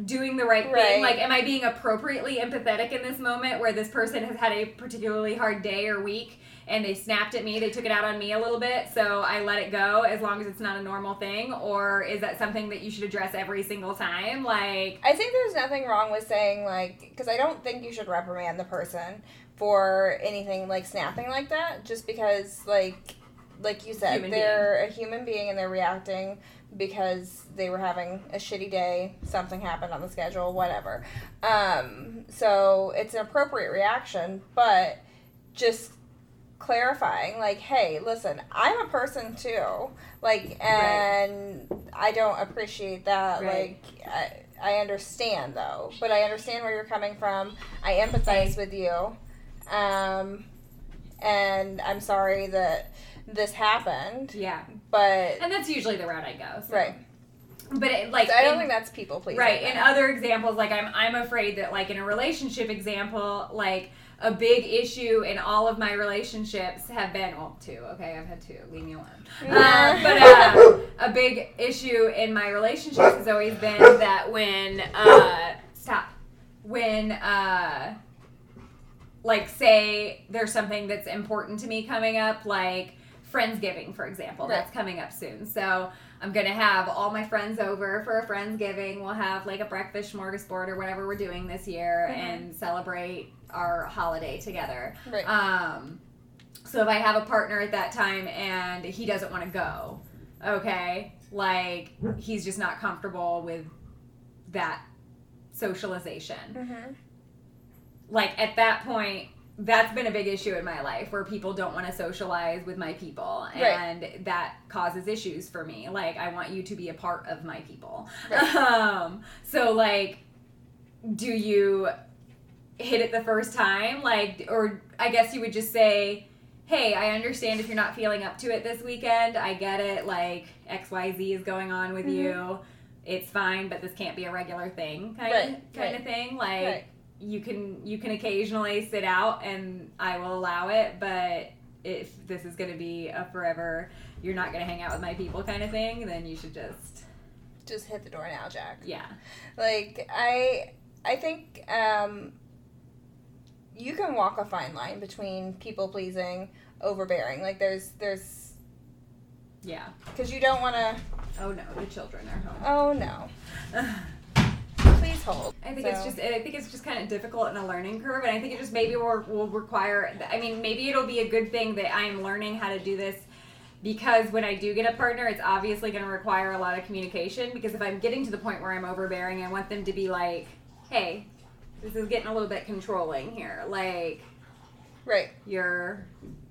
doing the right, Right. thing. Like, am I being appropriately empathetic in this moment where this person has had a particularly hard day or week and they snapped at me, they took it out on me a little bit, so I let it go as long as it's not a normal thing, or is that something that you should address every single time? Like, I think there's nothing wrong with saying like because I don't think you should reprimand the person for anything like snapping like that just because like like you said Human they're a human being and they're reacting because they were having a shitty day something happened on the schedule whatever. Um, so it's an appropriate reaction but just clarifying like hey listen i'm a person too like and i don't appreciate that Right. like I, I understand though but i understand where you're coming from i empathize with you um and i'm sorry that this happened yeah. but And that's usually the route I go. so. right But it, like, i don't in- think that's people pleasing Right. In other examples, like I'm I'm afraid that like in a relationship example, like a big issue in all of my relationships have been well two. Okay, I've had two. Leave me alone. Uh, but uh, a big issue in my relationships has always been that when uh, stop when uh, like say there's something that's important to me coming up, like Friendsgiving, for example. Right. That's coming up soon. So I'm gonna have all my friends over for a Friendsgiving. We'll have like a breakfast smorgasbord or whatever we're doing this year Mhm. and celebrate our holiday together. right Um, so if I have a partner at that time and he doesn't want to go, okay, like he's just not comfortable with that socialization. mm-hmm. Like at that point, that's been a big issue in my life where people don't want to socialize with my people Right. and that causes issues for me. Like I want you to be a part of my people. Right. Um, so like do you hit it the first time like or I guess you would just say hey, I understand if you're not feeling up to it this weekend. I get it. Like XYZ is going on with Mhm. you. It's fine, but this can't be a regular thing kind Right, of kind right, of thing. Like right. you can you can occasionally sit out and I will allow it, but if this is going to be a forever you're not going to hang out with my people kind of thing, then you should just just hit the door now jack yeah. like i i think um you can walk a fine line between people pleasing overbearing like there's there's Yeah. because you don't want to Oh no, the children are home. oh no please hold I think it's just I think it's just kind of difficult and a learning curve, and I think it just maybe will, will require. I mean, maybe it'll be a good thing that I'm learning how to do this because when I do get a partner, it's obviously going to require a lot of communication. Because if I'm getting to the point where I'm overbearing, I want them to be like, "Hey, this is getting a little bit controlling here. Like right you're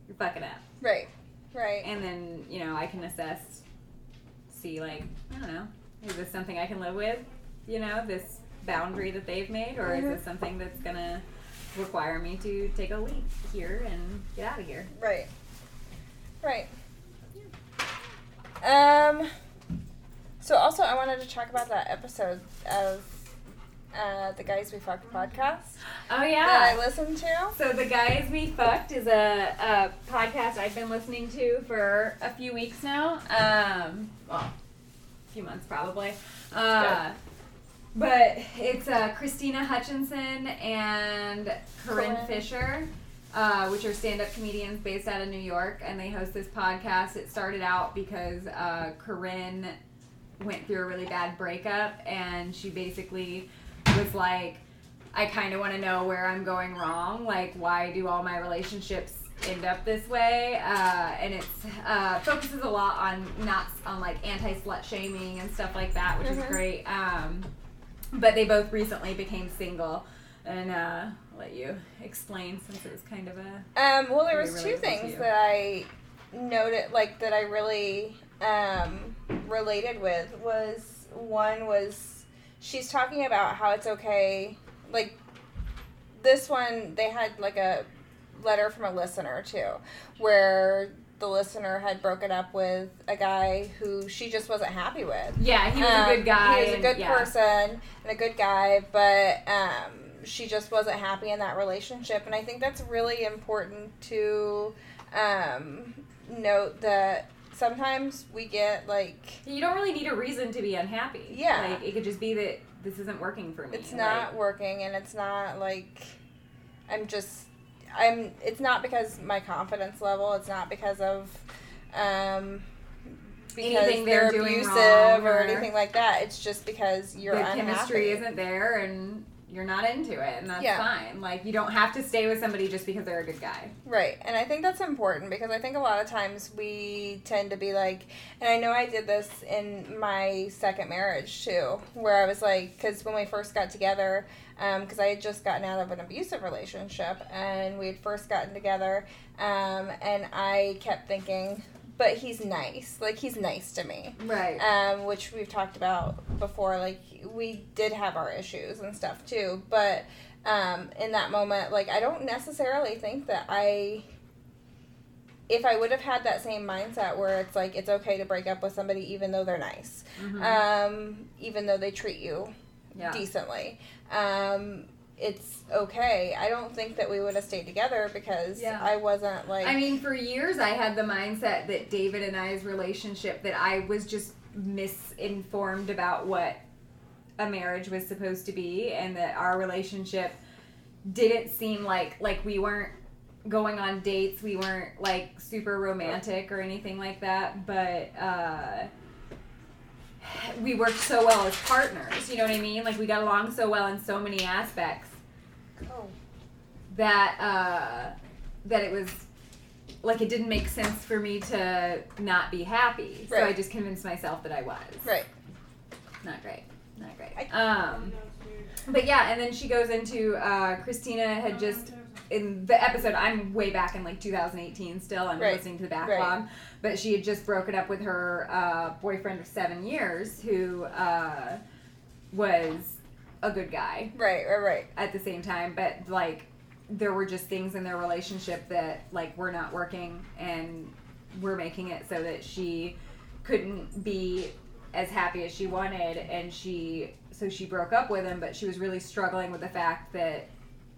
you're fucking up." right right And then you know I can assess, see like I don't know, is this something I can live with? You know, this boundary that they've made, or Mhm. is this something that's gonna require me to take a leap here and get out of here? right right um so also i wanted to talk about that episode of uh, the guys we fucked podcast Oh that yeah. i listen to So the guys we fucked is a, a podcast I've been listening to for a few weeks now. Um, well, a few months probably. Uh, but it's uh, Krystyna Hutchinson and Corinne Corinne. Fisher, uh, which are stand-up comedians based out of New York, and they host this podcast. It started out because uh, Corinne went through a really bad breakup, and she basically was like, I kind of want to know where I'm going wrong. Like, why do all my relationships end up this way, uh, and it's uh, focuses a lot on not on like anti slut shaming and stuff like that, which is Mhm. great. Um, but they both recently became single, and uh, I'll let you explain since it was kind of a Um, well, there was two things that I noted, like that I really um, related with. Was one was she's talking about how it's okay, like this one they had like a letter from a listener too, where the listener had broken up with a guy who she just wasn't happy with. yeah. He was Um, a good guy. He was a and- good yeah. person and a good guy, but um, she just wasn't happy in that relationship. And I think that's really important to um, note that sometimes we get like You don't really need a reason to be unhappy. Yeah. Like it could just be that this isn't working for me. it's not working and it's not like I'm just I'm it's not because my confidence level, it's not because of um because Anything they're, they're abusive or or- anything like that. It's just because you're the chemistry isn't there and you're not into it and that's Yeah. fine. Like you don't have to stay with somebody just because they're a good guy. Right. And I think that's important because I think a lot of times we tend to be like, and I know I did this in my second marriage too, where I was like, because when we first got together, because I had just gotten out of an abusive relationship and we had first gotten together, um, and I kept thinking, but he's nice. Like, he's nice to me. Right. Um, which we've talked about before. Like, we did have our issues and stuff too, but um, in that moment, like, I don't necessarily think that I. If I would have had that same mindset where it's like it's okay to break up with somebody even though they're nice, Mhm. um, even though they treat you yeah. decently, um, it's okay. I don't think that we would have stayed together because Yeah. I wasn't like. I mean, for years I had the mindset that David and I's relationship that I was just misinformed about what a marriage was supposed to be and that our relationship didn't seem like like we weren't going on dates, we weren't like super romantic or anything like that, but uh we worked so well as partners, you know what I mean? Like we got along so well in so many aspects oh. that uh, that it was like it didn't make sense for me to not be happy. So I just convinced myself that I was. Right. Not great. Not great. Um, but yeah, and then she goes into uh, Krystyna had just in the episode. I'm way back in like 2018. Still, I'm Right. listening to the backlog. But she had just broken up with her uh, boyfriend of seven years, who uh, was a good guy Right. Right. Right. at the same time, but like there were just things in their relationship that like were not working and were making it so that she couldn't be as happy as she wanted and she so she broke up with him but she was really struggling with the fact that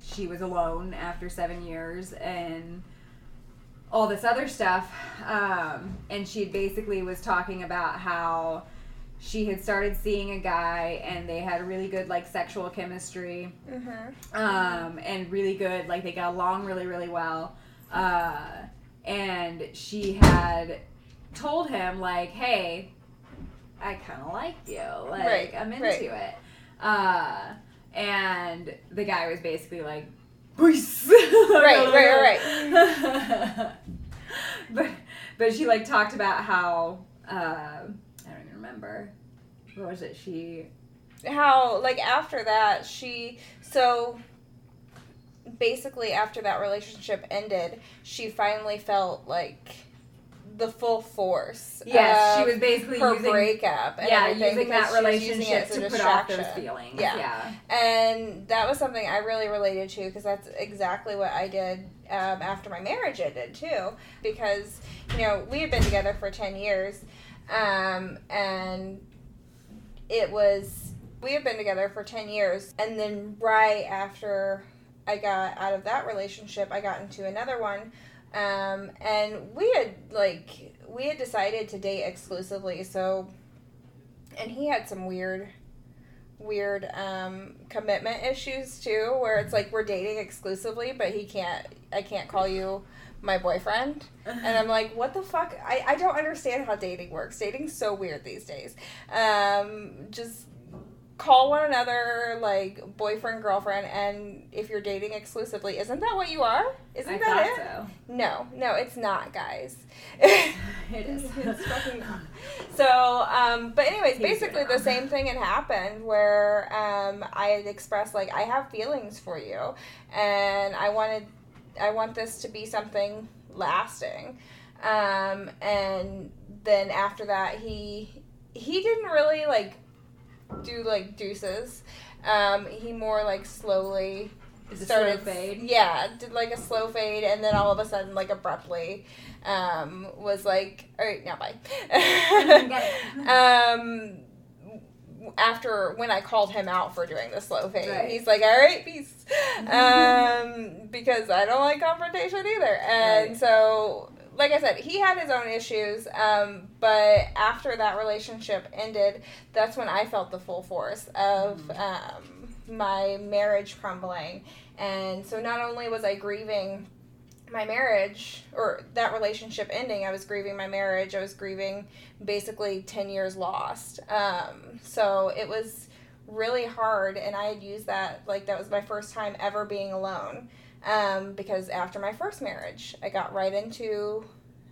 she was alone after seven years and all this other stuff um, and she basically was talking about how she had started seeing a guy and they had really good like sexual chemistry. Mm-hmm. um, and really good like they got along really really well. Uh, and she had told him like hey i kind of like you. Like Right, i'm into right. it. Uh, and the guy was basically like peace. Right, right, right but but she like talked about how uh, i don't even remember what was it she how like after that she so basically after that relationship ended she finally felt like the full force yes she was basically her using breakup and yeah, using that using relationship a to put off those feelings. Yeah. Yeah. and that was something I really related to because that's exactly what I did um, after my marriage ended too. Because you know we had been together for ten years, um, and it was we had been together for ten years, and then right after I got out of that relationship, I got into another one. Um, and we had like we had decided to date exclusively so and he had some weird weird um, commitment issues too, where it's like we're dating exclusively, but he can't. I can't call you my boyfriend, and I'm like, what the fuck? I, I don't understand how dating works. Dating's so weird these days. Um, just call one another like boyfriend girlfriend and if you're dating exclusively isn't that what you are isn't I that it so. no no it's not guys It is. it's fucking not. so um but anyways basically the same thing had happened where um i had expressed like i have feelings for you and i wanted i want this to be something lasting um and then after that he he didn't really like do like deuces um he more like slowly started fade? Yeah, did like a slow fade, and then all of a sudden, like abruptly, um, was like, "All right, now bye." um, after when I called him out for doing the slow fade, Right. he's like, "All right, peace," um, because I don't like confrontation either, and Right. so. Like I said, he had his own issues, um, but after that relationship ended, that's when I felt the full force of Mhm. um, my marriage crumbling. And so not only was I grieving my marriage or that relationship ending, I was grieving my marriage. I was grieving basically 10 years lost. Um, so it was really hard. And I had used that, like, that was my first time ever being alone. Um, because after my first marriage, I got right into,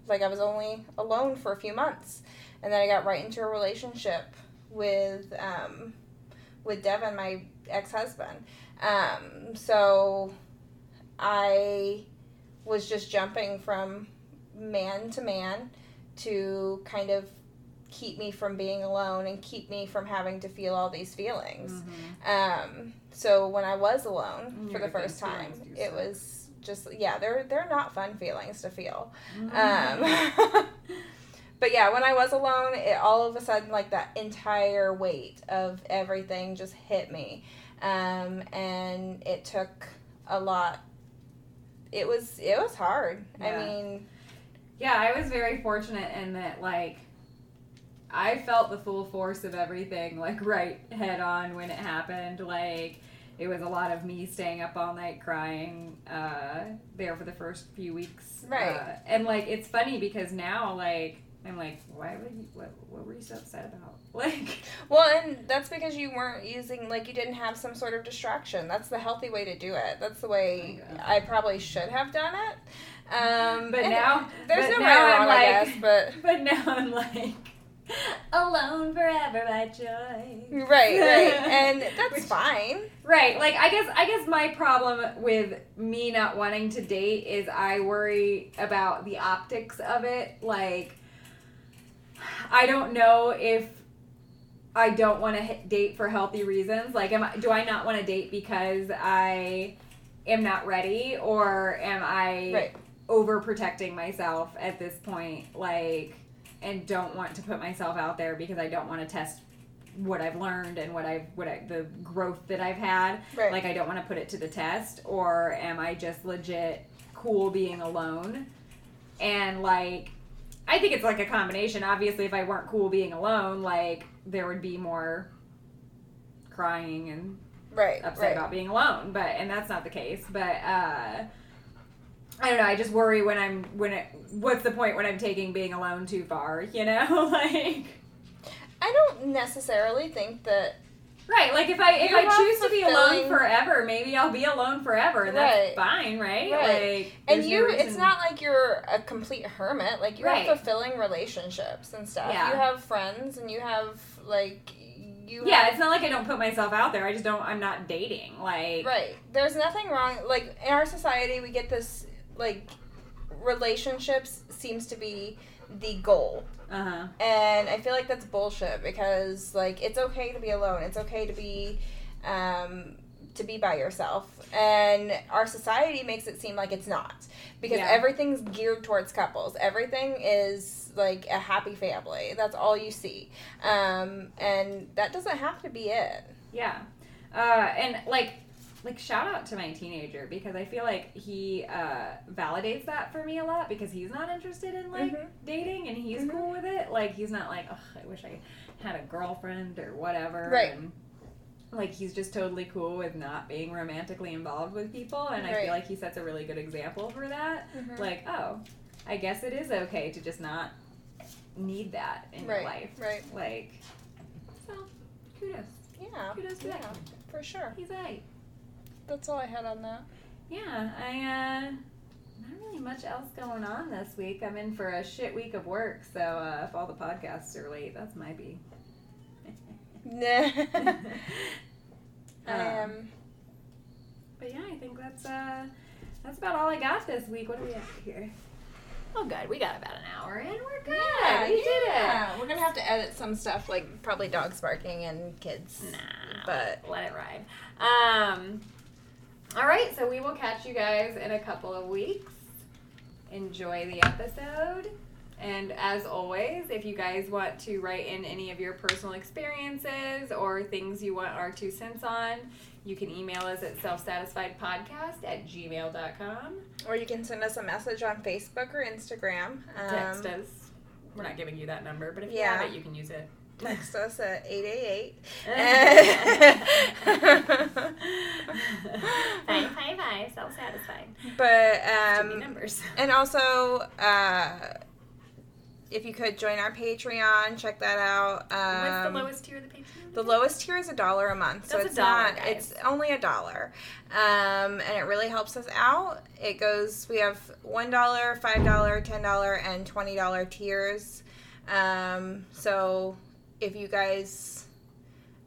like, I was only alone for a few months. And then I got right into a relationship with, um, with Devin, my ex husband. Um, so I was just jumping from man to man to kind of keep me from being alone and keep me from having to feel all these feelings. Mhm. Um, so when I was alone Mm, for the first time, it was just yeah, they're they're not fun feelings to feel. Mhm. Um, but yeah, when I was alone, it all of a sudden like that entire weight of everything just hit me, um, and it took a lot. It was it was hard. I mean, Yeah, I was very fortunate in that, like, I felt the full force of everything, like, right head on when it happened. Like, it was a lot of me staying up all night crying uh, there for the first few weeks. Right. Uh, and, like, it's funny because now, like, I'm like, why would you, what, what were you so upset about? Like, well, and that's because you weren't using like you didn't have some sort of distraction. That's the healthy way to do it. That's the way Okay. I probably should have done it. Um, But now- there's but no now right wrong, I like- guess, but. but now I'm like, alone forever by choice. Right, right, and that's Which- fine. Right. Like I guess I guess my problem with me not wanting to date is I worry about the optics of it. Like I don't know if I don't want to date for healthy reasons. Like am I, do I not want to date because I am not ready or am I Right. overprotecting myself at this point like and don't want to put myself out there because I don't want to test what I've learned and what I've what I, the growth that I've had Right. like I don't want to put it to the test or am I just legit cool being alone and like I think it's like a combination obviously if I weren't cool being alone like there would be more crying and right, upset right. about being alone but and that's not the case but uh I don't know. I just worry when I'm when it. What's the point when I'm taking being alone too far? You know, like I don't necessarily think that. Right. Like if I if You I choose to be alone forever, maybe I'll be alone forever, that's Right. fine, right? Right. Like And there's no you, it's not like you're a complete hermit. Like you Right. have fulfilling relationships and stuff. Yeah. You have friends and you have like you. Yeah, have, it's not like I don't put myself out there. I just don't. I'm not dating. Like Right. There's nothing wrong. Like in our society, we get this like relationships seems to be the goal. Uh huh. And I feel like that's bullshit because like it's okay to be alone. It's okay to be um to be by yourself. And our society makes it seem like it's not. Because Yeah. everything's geared towards couples. Everything is like a happy family. That's all you see. Um and that doesn't have to be it. Yeah. Uh, and like like shout out to my teenager because I feel like he uh, validates that for me a lot because he's not interested in like Mhm. dating and he's Mhm. cool with it. Like he's not like, oh, I wish I had a girlfriend or whatever. Right. And, like he's just totally cool with not being romantically involved with people, and I feel like he sets a really good example for that. Mhm. Like, oh, I guess it is okay to just not need that in right. your life. Right. Like, so kudos. Yeah. Kudos to yeah, that. for sure. He's right. That's all I had on that. Yeah, I uh not really much else going on this week. I'm in for a shit week of work, so uh, if all the podcasts are late, that's my be. Nah. Um, um, But yeah, I think that's uh that's about all I got this week. What do we have here? Oh, good. We got about an hour in. We're good. yeah, we did yeah. We're gonna have to edit some stuff, like probably dogs barking and kids. Nah, But- let it ride. Um. All right, so we will catch you guys in a couple of weeks. Enjoy the episode. And as always, if you guys want to write in any of your personal experiences or things you want our two cents on, you can email us at selfsatisfiedpodcast at gmail.com. Or you can send us a message on Facebook or Instagram. Um, Text us. We're not giving you that number, but if you have it, you can use it. Text us at 888. five, five, five, self satisfied. but um, numbers. And also, uh, if you could join our Patreon, check that out. Um, What's the lowest tier of the Patreon? The lowest tier is a dollar a month, so That's a it's dollar, not. guys. It's only a dollar, um, and it really helps us out. It goes. We have one dollar, five dollar, ten dollar, and twenty dollar tiers. Um, so if you guys,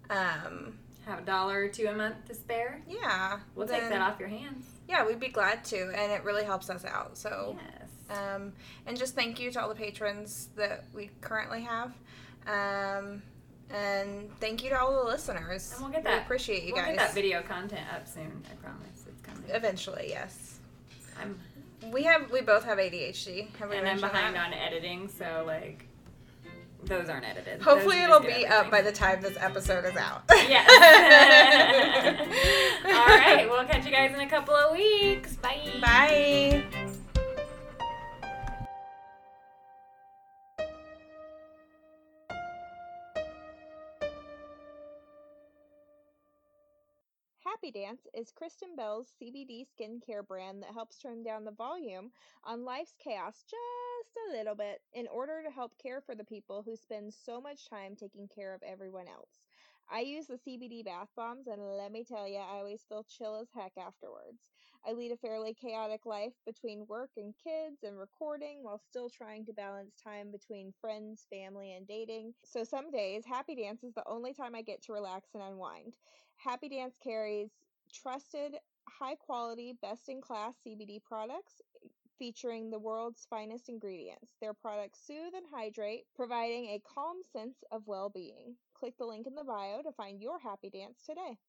um, Have a dollar or two a month to spare? yeah, We'll then- take that off your hands. Yeah, we'd be glad to, and it really helps us out. So. Yes. Um, and just thank you to all the patrons that we currently have. Um, and thank you to all the listeners. And we'll get We that- appreciate you we'll guys. get that video content up soon. I promise. It's coming. Eventually, yes. I'm We have we both have ADHD. Have we and I'm behind that? on editing, so like those aren't edited. Hopefully, Those it'll be get up by the time this episode is out. Yes. All right, we'll catch you guys in a couple of weeks. Bye. Bye. Happy Dance is Kristen Bell's CBD skincare brand that helps turn down the volume on life's chaos just a little bit in order to help care for the people who spend so much time taking care of everyone else. I use the CBD bath bombs, and let me tell you, I always feel chill as heck afterwards. I lead a fairly chaotic life between work and kids and recording while still trying to balance time between friends, family, and dating. So some days, Happy Dance is the only time I get to relax and unwind. Happy Dance carries trusted, high quality, best in class CBD products featuring the world's finest ingredients. Their products soothe and hydrate, providing a calm sense of well being. Click the link in the bio to find your happy dance today.